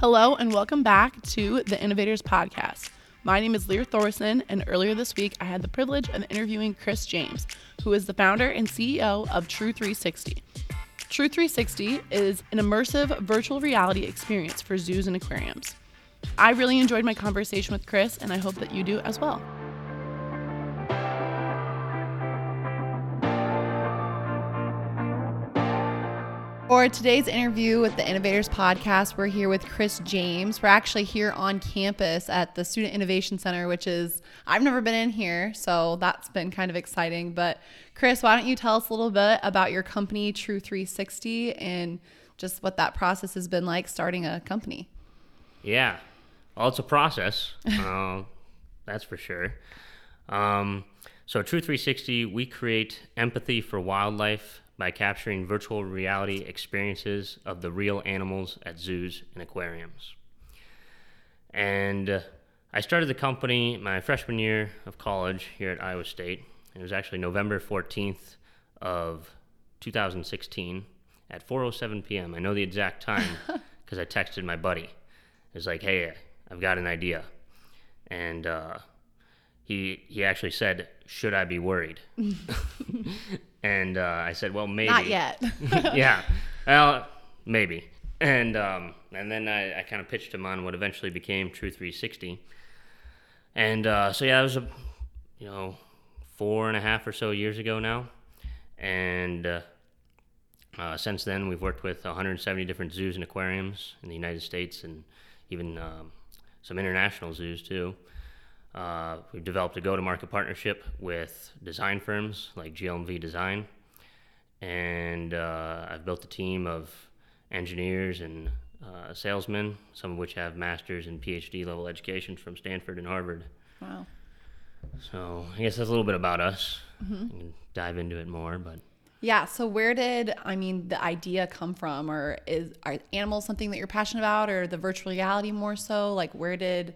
Hello and welcome back to the Innovators Podcast. My name is Lear Thorson, and earlier this week I had the privilege of interviewing Chris James, who is the founder and CEO of True 360. True 360 is an immersive virtual reality experience for zoos and aquariums. I really enjoyed my conversation with Chris, and I hope that you do as well. For today's interview with the Innovators Podcast, we're here with Chris James. We're actually here on campus at the Student Innovation Center, which is, I've never been in here, so that's been kind of exciting. But Chris, why don't you tell us a little bit about your company, True 360, and just what that process has been like starting a company? Yeah, well, it's a process, uh, that's for sure. Um, so, True 360, we create empathy for wildlife by capturing virtual reality experiences of the real animals at zoos and aquariums. And uh, I started the company my freshman year of college here at Iowa State. It was actually November 14th of 2016 at 4:07 p.m. I know the exact time because I texted my buddy. It was like, "Hey, I've got an idea," and uh, he he actually said, "Should I be worried?" and uh, I said, "Well, maybe." Not yet. yeah, well, maybe. And um, and then I, I kind of pitched him on what eventually became True 360. And uh, so yeah, that was a you know four and a half or so years ago now, and uh, uh, since then we've worked with 170 different zoos and aquariums in the United States and even um, some international zoos too. Uh, we've developed a go-to-market partnership with design firms like GLMV Design, and uh, I've built a team of engineers and uh, salesmen, some of which have masters and PhD level educations from Stanford and Harvard. wow. So I guess that's a little bit about us. Mm-hmm. can dive into it more, but Yeah. So where did I mean the idea come from, or is are animals something that you're passionate about, or the virtual reality more so? Like where did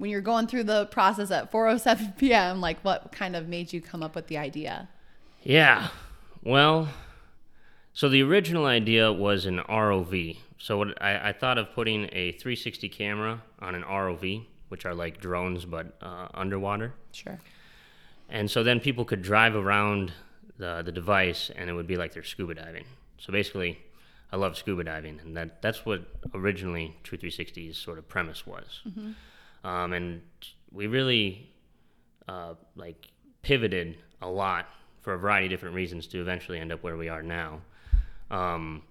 when you're going through the process at 4:07 p.m. Like what kind of made you come up with the idea? Yeah. Well, so the original idea was an ROV. So what I, I thought of putting a 360 camera on an ROV, which are like drones but uh, underwater. Sure. And so then people could drive around the, the device and it would be like they're scuba diving. So basically, I love scuba diving, and that, that's what originally True 360's sort of premise was. Um, and we really uh, like pivoted a lot for a variety of different reasons to eventually end up where we are now. Um,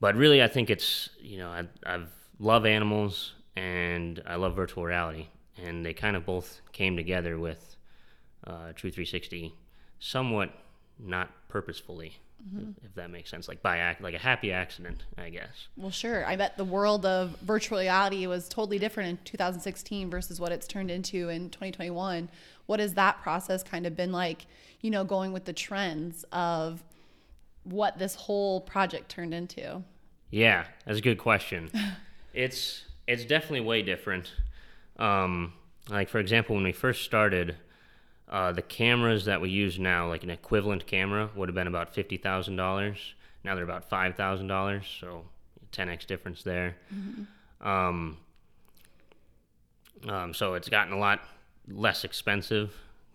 but really, I think it's you know I I've love animals and I love virtual reality, and they kind of both came together with uh, True 360, somewhat not purposefully, if, if that makes sense, like by act like a happy accident, I guess. Well, sure. I bet the world of virtual reality was totally different in 2016 versus what it's turned into in 2021. What has that process kind of been like, you know, going with the trends of what this whole project turned into? Yeah, that's a good question. it's it's definitely way different. Um, like for example, when we first started, uh, the cameras that we use now, like an equivalent camera, would have been about fifty thousand dollars. Now they're about five thousand dollars, so ten x difference there. Um, um, so it's gotten a lot less expensive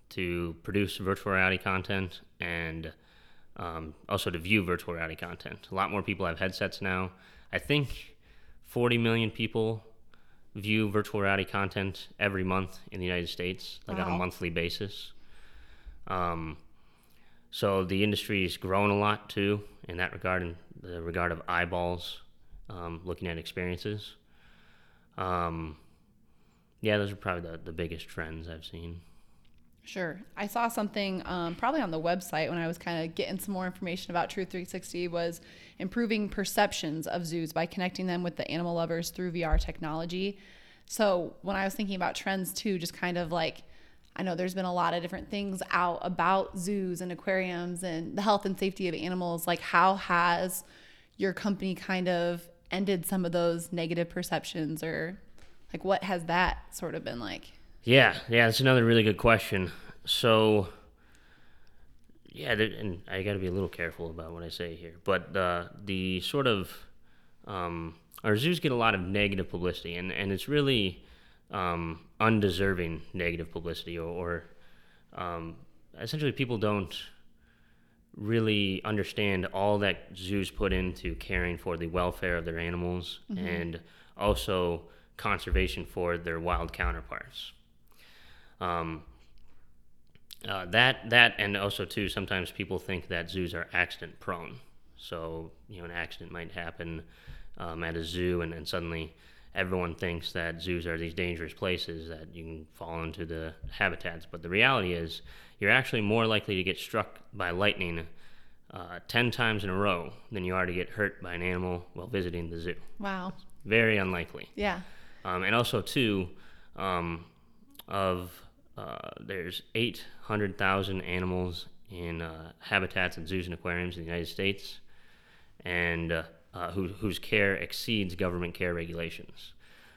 to produce virtual reality content and um, also to view virtual reality content. A lot more people have headsets now. I think 40 million people view virtual reality content every month in the United States, like on a monthly basis. Um, so the industry's grown a lot too in that regard, in the regard of eyeballs um, looking at experiences. Um, yeah, those are probably the, the biggest trends I've seen. Sure. I saw something um, probably on the website when I was kind of getting some more information about True 360 was improving perceptions of zoos by connecting them with the animal lovers through VR technology. So when I was thinking about trends too, just kind of like I know there's been a lot of different things out about zoos and aquariums and the health and safety of animals. Like how has your company kind of ended some of those negative perceptions or like what has that sort of been like? Yeah, yeah, that's another really good question. So, yeah, there, and I got to be a little careful about what I say here, but uh, the sort of um, our zoos get a lot of negative publicity, and, and it's really um, undeserving negative publicity, or, or um, essentially people don't really understand all that zoos put into caring for the welfare of their animals and also conservation for their wild counterparts. Um, uh, that that and also too sometimes people think that zoos are accident prone. So you know an accident might happen um, at a zoo and then suddenly everyone thinks that zoos are these dangerous places that you can fall into the habitats. But the reality is you're actually more likely to get struck by lightning uh, 10 times in a row than you are to get hurt by an animal while visiting the zoo. Wow. Very unlikely. Yeah. Um, and also, too, um, of uh, there's 800,000 animals in uh, habitats and zoos and aquariums in the United States, and uh, uh, who, whose care exceeds government care regulations.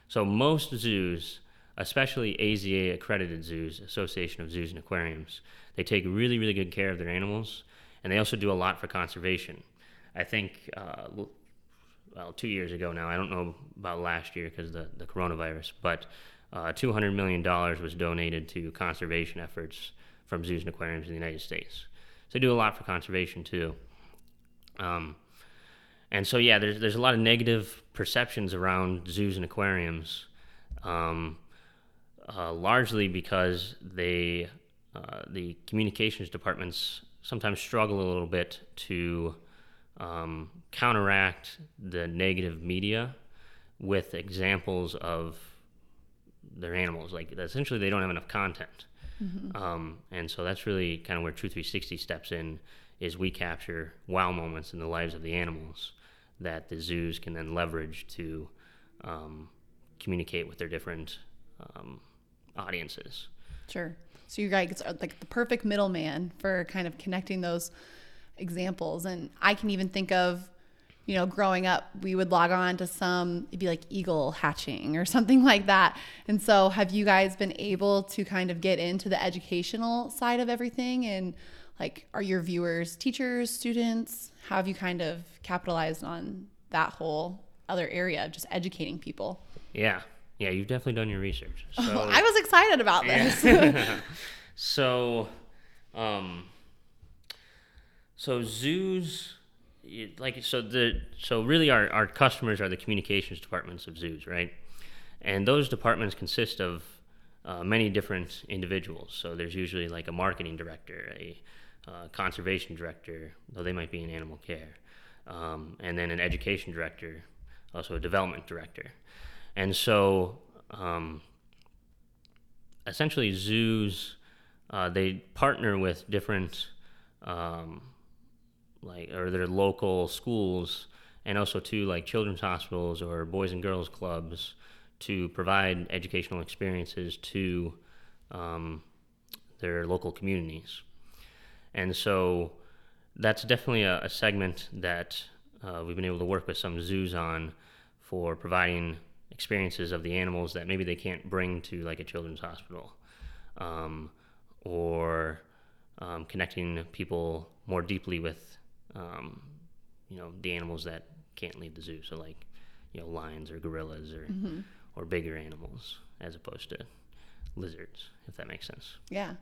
So most zoos, especially AZA accredited zoos, Association of Zoos and Aquariums, they take really, really good care of their animals, and they also do a lot for conservation. I think uh, well, two years ago now. I don't know about last year because the the coronavirus, but uh, two hundred million dollars was donated to conservation efforts from zoos and aquariums in the United States. So they do a lot for conservation too. Um, and so yeah, there's there's a lot of negative perceptions around zoos and aquariums, um, uh, largely because they uh, the communications departments sometimes struggle a little bit to um, counteract the negative media with examples of their animals. Like essentially, they don't have enough content, um, and so that's really kind of where True 360 steps in. Is we capture wow moments in the lives of the animals that the zoos can then leverage to um, communicate with their different um, audiences. Sure. So you guys are like the perfect middleman for kind of connecting those examples. And I can even think of, you know, growing up, we would log on to some, it'd be like eagle hatching or something like that. And so have you guys been able to kind of get into the educational side of everything? And like, are your viewers teachers, students? How have you kind of capitalized on that whole other area of just educating people? Yeah, yeah, you've definitely done your research. So, I was excited about this. so, um, so zoos, like so the so really our our customers are the communications departments of zoos, right? And those departments consist of uh, many different individuals. So there's usually like a marketing director, a uh, conservation director, though they might be in animal care, um, and then an education director, also a development director. And so, um, essentially, zoos uh, they partner with different, um, like, or their local schools, and also to like children's hospitals or boys and girls clubs to provide educational experiences to um, their local communities. And so, that's definitely a, a segment that uh, we've been able to work with some zoos on for providing experiences of the animals that maybe they can't bring to like a children's hospital um, or um, connecting people more deeply with um, you know the animals that can't leave the zoo so like you know lions or gorillas or or bigger animals as opposed to lizards if that makes sense Yeah.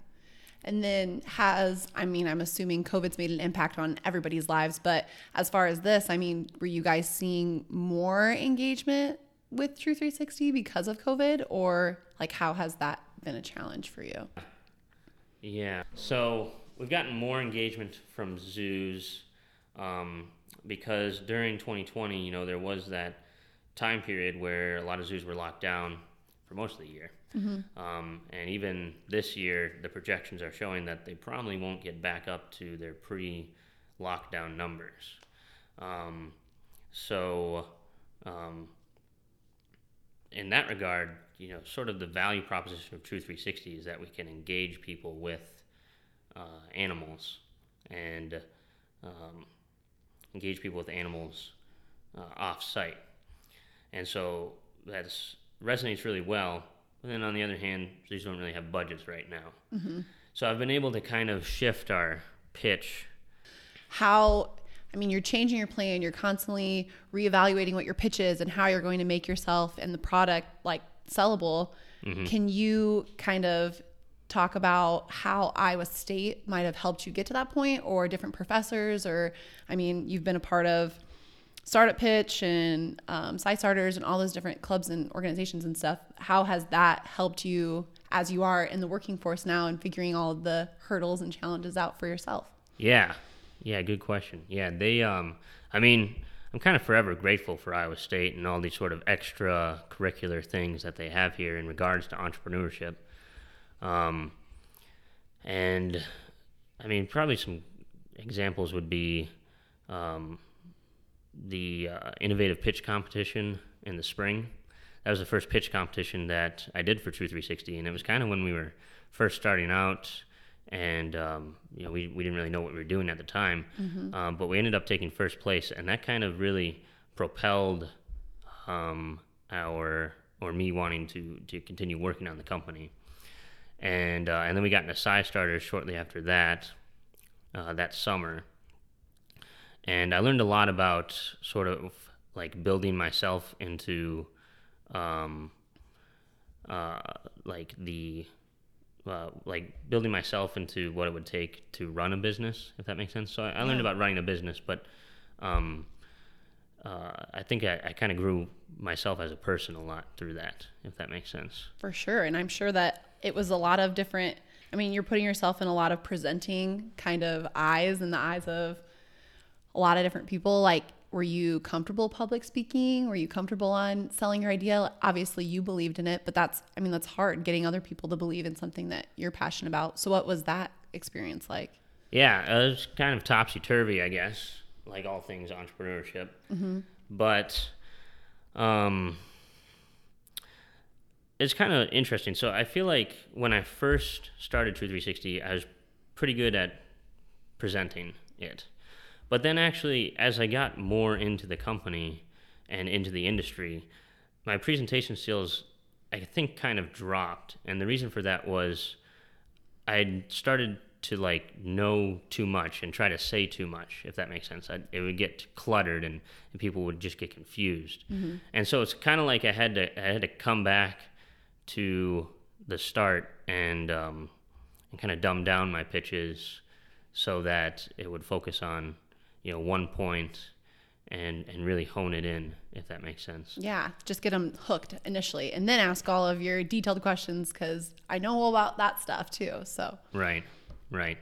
And then has, I mean, I'm assuming COVID's made an impact on everybody's lives, but as far as this, I mean, were you guys seeing more engagement with True 360 because of COVID, or like how has that been a challenge for you? Yeah. So we've gotten more engagement from zoos um, because during 2020, you know, there was that time period where a lot of zoos were locked down for most of the year. Um, and even this year, the projections are showing that they probably won't get back up to their pre lockdown numbers. Um, so, um, in that regard, you know, sort of the value proposition of True 360 is that we can engage people with uh, animals and um, engage people with animals uh, off site. And so that resonates really well. But then on the other hand, these don't really have budgets right now. So I've been able to kind of shift our pitch. How, I mean, you're changing your plan, you're constantly reevaluating what your pitch is and how you're going to make yourself and the product like sellable. Can you kind of talk about how Iowa State might have helped you get to that point or different professors? Or, I mean, you've been a part of Startup Pitch and um, Starters and all those different clubs and organizations and stuff. How has that helped you as you are in the working force now and figuring all the hurdles and challenges out for yourself? Yeah, yeah, good question. Yeah, they. Um, I mean, I'm kind of forever grateful for Iowa State and all these sort of extra curricular things that they have here in regards to entrepreneurship. Um, and I mean, probably some examples would be um, the uh, innovative pitch competition in the spring. That was the first pitch competition that I did for True 360, and it was kind of when we were first starting out, and um, you know we, we didn't really know what we were doing at the time, um, but we ended up taking first place, and that kind of really propelled um, our or me wanting to to continue working on the company, and uh, and then we got into CyStarters shortly after that, uh, that summer and I learned a lot about sort of like building myself into um, uh, like the uh, like building myself into what it would take to run a business, if that makes sense. So I, I learned Yeah. about running a business, but um, uh, I think I, I kind of grew myself as a person a lot through that, if that makes sense. For sure. And I'm sure that it was a lot of different, I mean, you're putting yourself in a lot of presenting kind of eyes in the eyes of a lot of different people. Like, were you comfortable public speaking? Were you comfortable on selling your idea? Obviously, you believed in it, but that's, I mean, that's hard getting other people to believe in something that you're passionate about. So, what was that experience like? Yeah, it was kind of topsy turvy, I guess, like all things entrepreneurship. But um, it's kind of interesting. So I feel like when I first started True 360, I was pretty good at presenting it. But then actually, as I got more into the company and into the industry, my presentation skills, I think, kind of dropped. And the reason for that was I started to like know too much and try to say too much, if that makes sense. I, it would get cluttered and, and people would just get confused. Mm-hmm. And so it's kind of like I had to I had to come back to the start and um, and kind of dumb down my pitches so that it would focus on you know one point and and really hone it in, if that makes sense. Yeah, just get them hooked initially and then ask all of your detailed questions because I know about that stuff too. So, Right, right.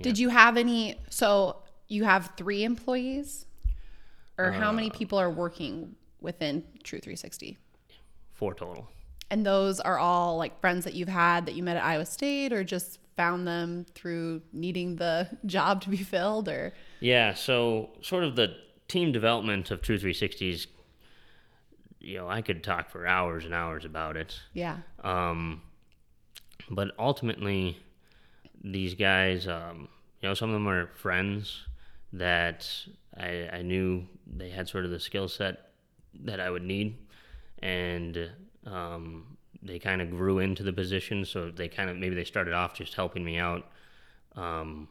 Did you have any? So you have three employees, or how many people are working within True 360? Four total. And those are all like friends that you've had that you met at Iowa State, or just found them through needing the job to be filled, or Yeah, so sort of the team development of True 360s, you know, I could talk for hours and hours about it. yeah, Um, but ultimately, these guys, um, you know, some of them are friends that I, I knew they had sort of the skill set that I would need. And um, they kind of grew into the position. So they kind of, maybe they started off just helping me out um,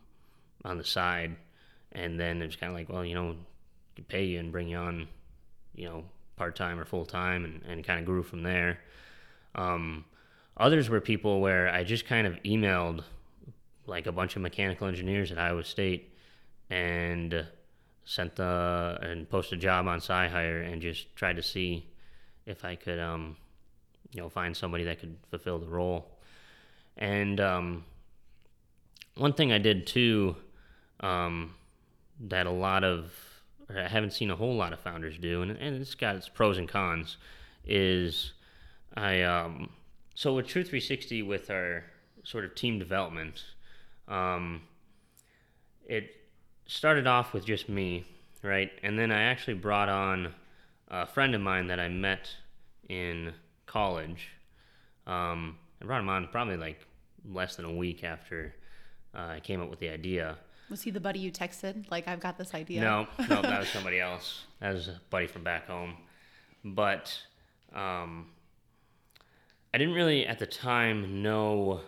on the side. And then it's kind of like, well, you know, pay you and bring you on, you know, part time or full time, and, and kind of grew from there. Um, others were people where I just kind of emailed like a bunch of mechanical engineers at Iowa State and sent the and posted a job on CyHire and just tried to see if I could, um, you know, find somebody that could fulfill the role. And um, one thing I did too um, that a lot of I haven't seen a whole lot of founders do, and, and it's got its pros and cons, is I um, so with True 360 with our sort of team development, um, it started off with just me, right, and then I actually brought on a friend of mine that I met in college. Um, I brought him on probably like less than a week after uh, I came up with the idea. was he the buddy you texted? Like, I've got this idea. No, no, that was somebody else. That was a buddy from back home. But um, I didn't really at the time know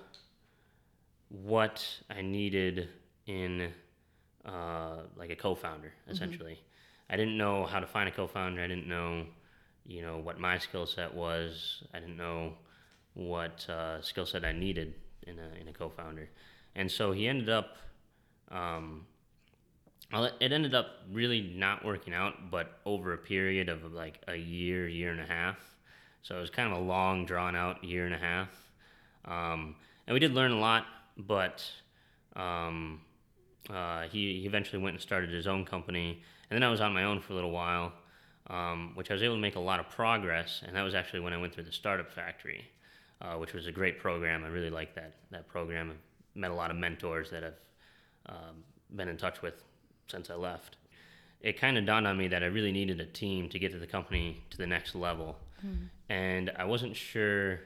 what I needed in uh, like a co-founder essentially. I didn't know how to find a co-founder. I didn't know, you know, what my skill set was. I didn't know what uh, skill set I needed in a in a co-founder, and so he ended up. Um, it ended up really not working out, but over a period of like a year, year and a half. So it was kind of a long, drawn out year and a half. Um, and we did learn a lot, but um, uh, he, he eventually went and started his own company. And then I was on my own for a little while, um, which I was able to make a lot of progress. And that was actually when I went through the Startup Factory, uh, which was a great program. I really liked that, that program. I've met a lot of mentors that I've um, been in touch with since I left. It kind of dawned on me that I really needed a team to get to the company to the next level. Mm-hmm. And I wasn't sure,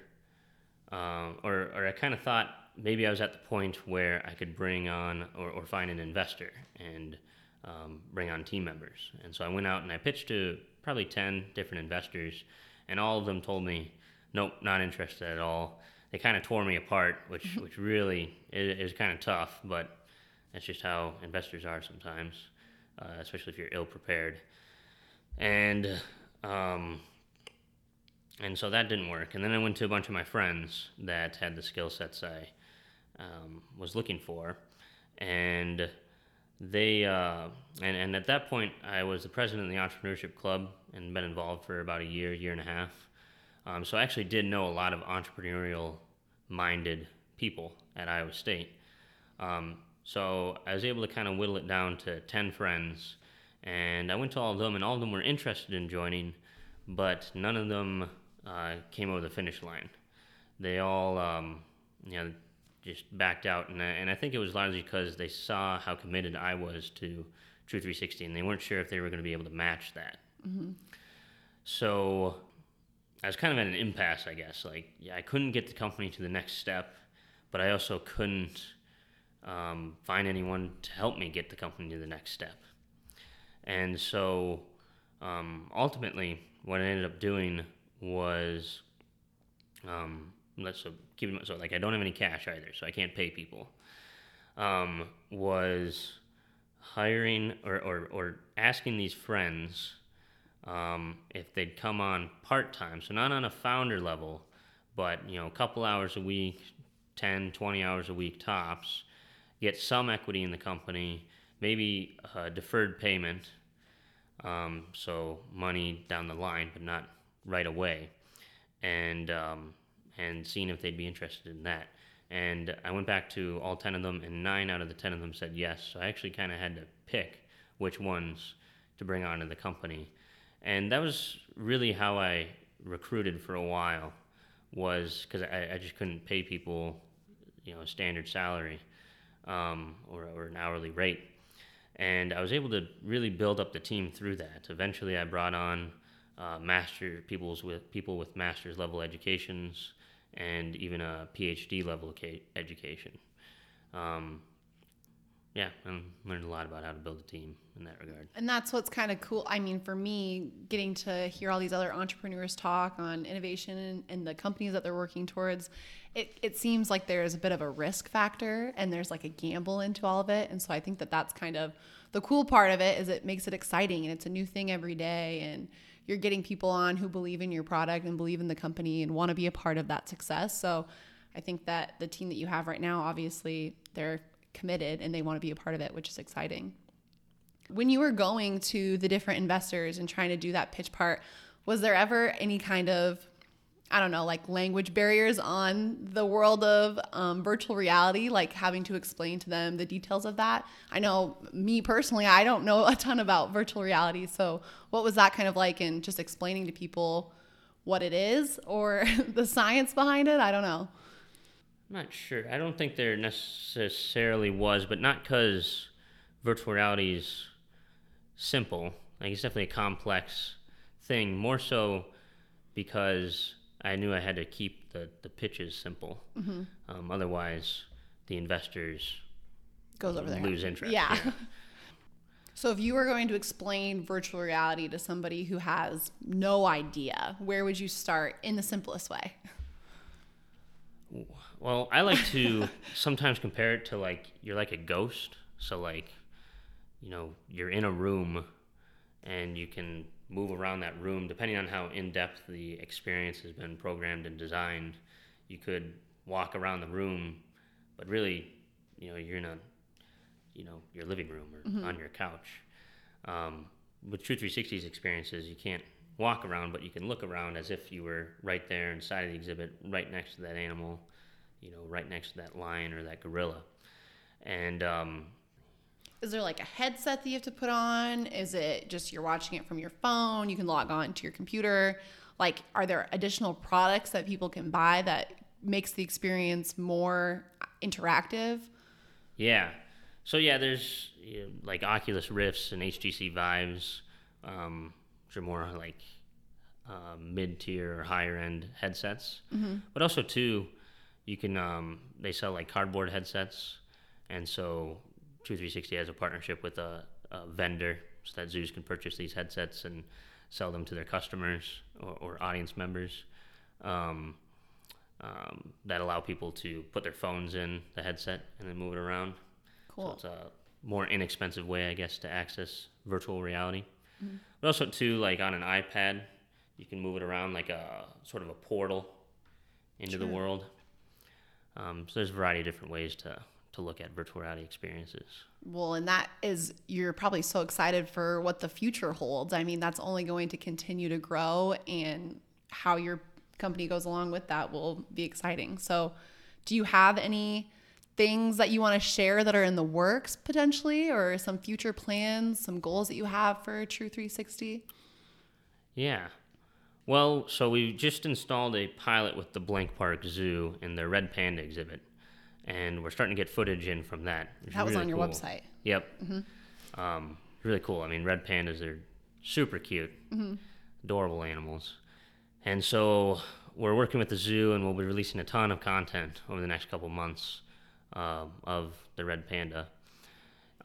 um, or, or I kind of thought maybe I was at the point where I could bring on or, or find an investor and um, bring on team members. And so I went out and I pitched to probably 10 different investors, and all of them told me, nope, not interested at all. They kind of tore me apart, which, mm-hmm. which really is, is kind of tough, but that's just how investors are sometimes, uh, especially if you're ill prepared. And um, and so that didn't work. And then I went to a bunch of my friends that had the skill sets I um, was looking for, and they uh, and and at that point I was the president of the entrepreneurship club and been involved for about a year, year and a half. Um, so I actually did know a lot of entrepreneurial minded people at Iowa State. Um, so I was able to kind of whittle it down to 10 friends. And I went to all of them, and all of them were interested in joining, but none of them uh, came over the finish line. They all, um, you know, just backed out. And I, and I think it was largely because they saw how committed I was to True 360, and they weren't sure if they were going to be able to match that. Mm-hmm. So I was kind of at an impasse, I guess. Like, yeah, I couldn't get the company to the next step, but I also couldn't um, find anyone to help me get the company to the next step. And so um, ultimately, what I ended up doing was um, so keep so like I don't have any cash either, so I can't pay people. Um, was hiring or, or, or asking these friends um, if they'd come on part time, so not on a founder level, but you know a couple hours a week, 10, 20 hours a week tops, get some equity in the company, maybe a deferred payment, um, so money down the line, but not right away, and um, and seeing if they'd be interested in that. And I went back to all ten of them, and nine out of the ten of them said yes. So I actually kind of had to pick which ones to bring onto the company, and that was really how I recruited for a while. Was because I, I just couldn't pay people, you know, a standard salary um, or, or an hourly rate. And I was able to really build up the team through that. Eventually, I brought on uh, master people's with people with master's level educations and even a PhD level education. Um, yeah, I learned a lot about how to build a team in that regard. And that's what's kind of cool. I mean, for me, getting to hear all these other entrepreneurs talk on innovation and, and, the companies that they're working towards, it, it seems like there's a bit of a risk factor and there's like a gamble into all of it. And so I think that that's kind of the cool part of it is it makes it exciting and it's a new thing every day. And you're getting people on who believe in your product and believe in the company and want to be a part of that success. So I think that the team that you have right now, obviously, they're committed and they want to be a part of it, which is exciting. When you were going to the different investors and trying to do that pitch part, was there ever any kind of I don't know, like language barriers on the world of um, virtual reality, like having to explain to them the details of that. I know me personally, I don't know a ton about virtual reality. So, what was that kind of like in just explaining to people what it is or the science behind it? I don't know. I'm not sure. I don't think there necessarily was, but not because virtual reality is simple. Like it's definitely a complex thing. More so because I knew I had to keep the, the pitches simple. Mm-hmm. Um, otherwise, the investors goes over there lose interest. Yeah. yeah. so if you were going to explain virtual reality to somebody who has no idea, where would you start in the simplest way? Well, I like to sometimes compare it to like you're like a ghost. So like you know, you're in a room and you can move around that room depending on how in depth the experience has been programmed and designed. You could walk around the room, but really, you know, you're in a, you know, your living room or on your couch. Um, with True 360's experiences, you can't walk around, but you can look around as if you were right there inside of the exhibit, right next to that animal, you know, right next to that lion or that gorilla. And um, Is there like a headset that you have to put on? Is it just you're watching it from your phone? You can log on to your computer. Like, are there additional products that people can buy that makes the experience more interactive? Yeah. So yeah, there's you know, like Oculus Rifts and HTC Vives, um, which are more like uh, mid-tier or higher-end headsets. But also too, you can um, they sell like cardboard headsets, and so True 360 has a partnership with a, a vendor so that zoos can purchase these headsets and sell them to their customers or, or audience members. Um, um, that allow people to put their phones in the headset and then move it around. Cool. So it's a more inexpensive way, I guess, to access virtual reality. But also, too, like on an iPad, you can move it around like a sort of a portal into the world. Um, so there's a variety of different ways to to look at virtual reality experiences. Well, and that is, you're probably so excited for what the future holds. I mean, that's only going to continue to grow, and how your company goes along with that will be exciting. So, do you have any things that you want to share that are in the works potentially, or some future plans, some goals that you have for True 360? Yeah. Well, so we just installed a pilot with the Blank Park Zoo in their Red Panda exhibit, and we're starting to get footage in from that. That was really on your cool. website. Yep. Um, really cool. I mean, red pandas are super cute, adorable animals. And so we're working with the zoo, and we'll be releasing a ton of content over the next couple months um of the red panda.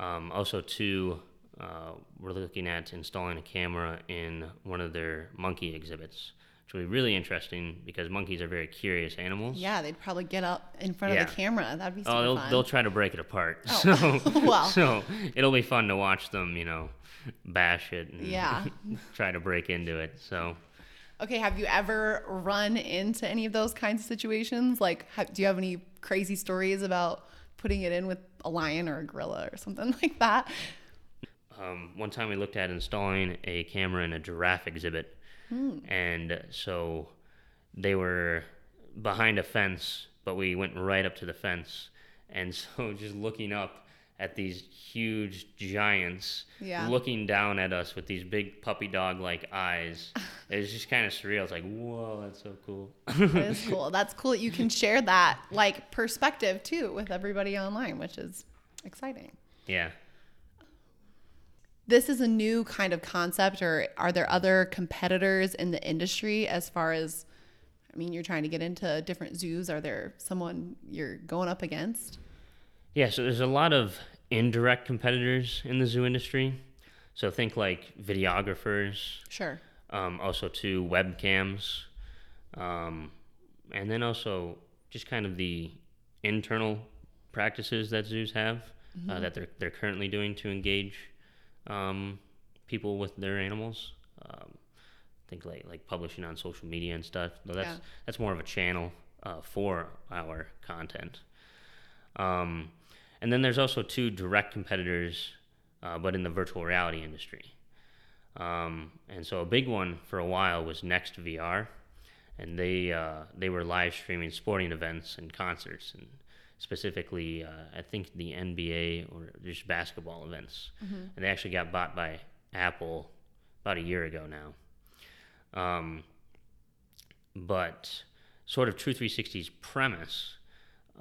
Um, also, too, uh, we're looking at installing a camera in one of their monkey exhibits, which will be really interesting because monkeys are very curious animals. Yeah, they'd probably get up in front Yeah. of the camera. That'd be Oh, they'll, fun. they'll try to break it apart. Oh. So, Wow. so it'll be fun to watch them, you know, bash it and Yeah. try to break into it. So, Okay, have you ever run into any of those kinds of situations? Like, ha do you have any crazy stories about putting it in with a lion or a gorilla or something like that? um, one time we looked at installing a camera in a giraffe exhibit, Hmm. and so they were behind a fence, but we went right up to the fence, and so just looking up at these huge giants Yeah. looking down at us with these big puppy dog like eyes. It was just kind of surreal. It's like, whoa, that's so cool. That is cool. That's cool that you can share that like perspective too with everybody online, which is exciting. yeah. This is a new kind of concept, or are there other competitors in the industry as far as? I mean, you're trying to get into different zoos. Are there someone you're going up against? Yeah, so there's a lot of indirect competitors in the zoo industry. So think like videographers, Sure. um, also to webcams, um, and then also just kind of the internal practices that zoos have uh, that they're they're currently doing to engage um, people with their animals. Um, think like like publishing on social media and stuff. Though that's Yeah. that's more of a channel uh, for our content. Um, and then there's also two direct competitors, uh, but in the virtual reality industry. Um, and so a big one for a while was Next VR, and they uh, they were live streaming sporting events and concerts, and specifically uh, I think the NBA or just basketball events. And they actually got bought by Apple about a year ago now. Um, but sort of True 360's premise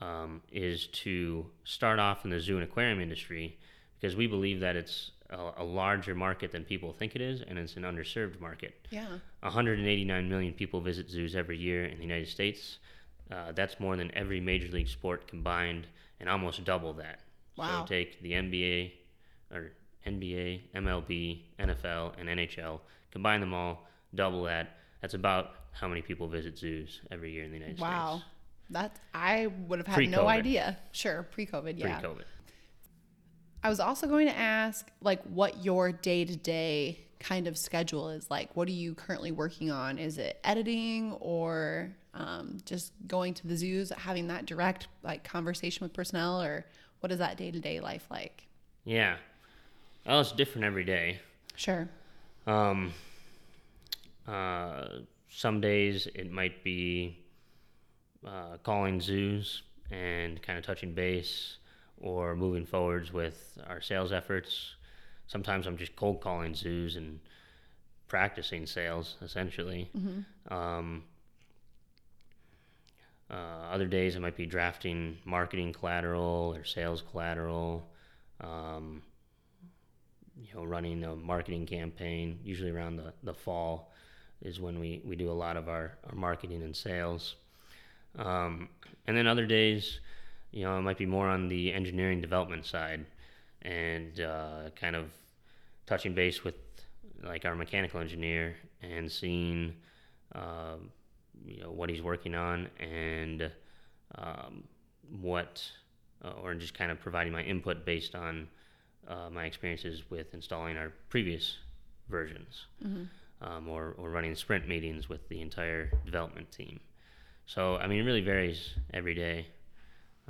um, is to start off in the zoo and aquarium industry because we believe that it's a, a larger market than people think it is, and it's an underserved market. Yeah. 189 million people visit zoos every year in the United States. Uh, that's more than every major league sport combined, and almost double that. Wow. So take the NBA or NBA, MLB, NFL, and NHL, combine them all, double that. That's about how many people visit zoos every year in the United States. Wow. States. That's I would have had no Pre-COVID. idea. Sure, pre-COVID, yeah. Pre-COVID. I was also going to ask, like, what your day to day kind of schedule is like. What are you currently working on? Is it editing or um, just going to the zoos, having that direct like conversation with personnel, or what is that day to day life like? Yeah. Well, it's different every day. Sure. Um, uh, some days it might be uh, calling zoos and kind of touching base or moving forwards with our sales efforts. Sometimes I'm just cold calling zoos and practicing sales essentially. Um, uh, other days it might be drafting marketing collateral or sales collateral. Um, you know, running a marketing campaign. Usually around the, the fall is when we, we do a lot of our, our marketing and sales. Um, and then other days, you know, it might be more on the engineering development side and uh, kind of touching base with like our mechanical engineer and seeing, uh, you know, what he's working on and um, what, uh, or just kind of providing my input based on uh, my experiences with installing our previous versions um, or, or running sprint meetings with the entire development team. So, I mean, it really varies every day.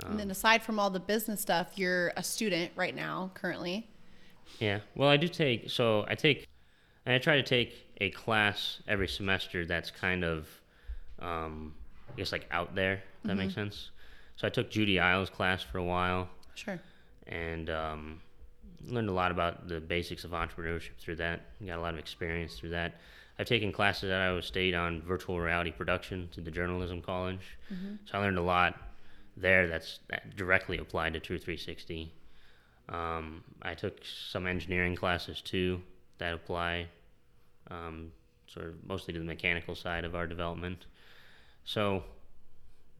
and then aside from all the business stuff, you're a student right now, currently. Yeah. Well, I do take, so I take, and I try to take a class every semester that's kind of, um, I guess, like out there, if that makes sense. So I took Judi Eyles' class for a while. Sure. and um, learned a lot about the basics of entrepreneurship through that. Got a lot of experience through that. I've taken classes at Iowa State on virtual reality production to the journalism college, so I learned a lot there that's that directly applied to True 360. Um, I took some engineering classes too that apply um, sort of mostly to the mechanical side of our development. So,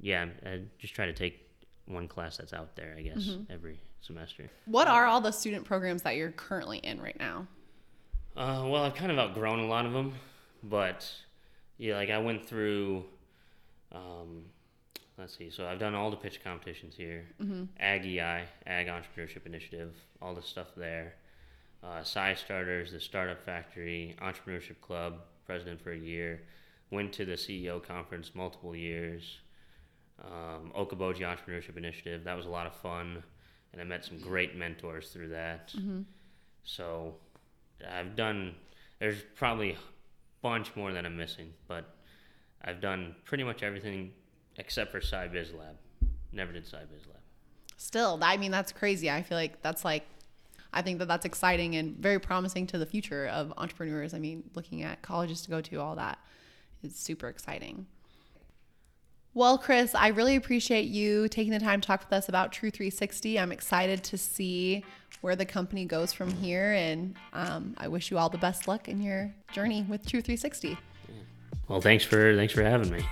yeah, I just try to take one class that's out there, I guess, every semester. What are all the student programs that you're currently in right now? Uh, well, I've kind of outgrown a lot of them, but yeah, like I went through. Um, let's see. So I've done all the pitch competitions here. Ag EI, Ag Entrepreneurship Initiative, all the stuff there. Uh, CyStarters, the Startup Factory, Entrepreneurship Club, president for a year. Went to the CEO conference multiple years. Um, Okoboji Entrepreneurship Initiative, that was a lot of fun, and I met some great mentors through that. So I've done. There's probably a bunch more that I'm missing, but I've done pretty much everything except for CyBIZ Lab. Never did CyBIZ Lab. Still, I mean, that's crazy. I feel like that's like, I think that that's exciting and very promising to the future of entrepreneurs. I mean, looking at colleges to go to, all that is super exciting. Well, Chris, I really appreciate you taking the time to talk with us about True 360. I'm excited to see where the company goes from here, and um, I wish you all the best luck in your journey with True 360. Well, thanks for thanks for having me.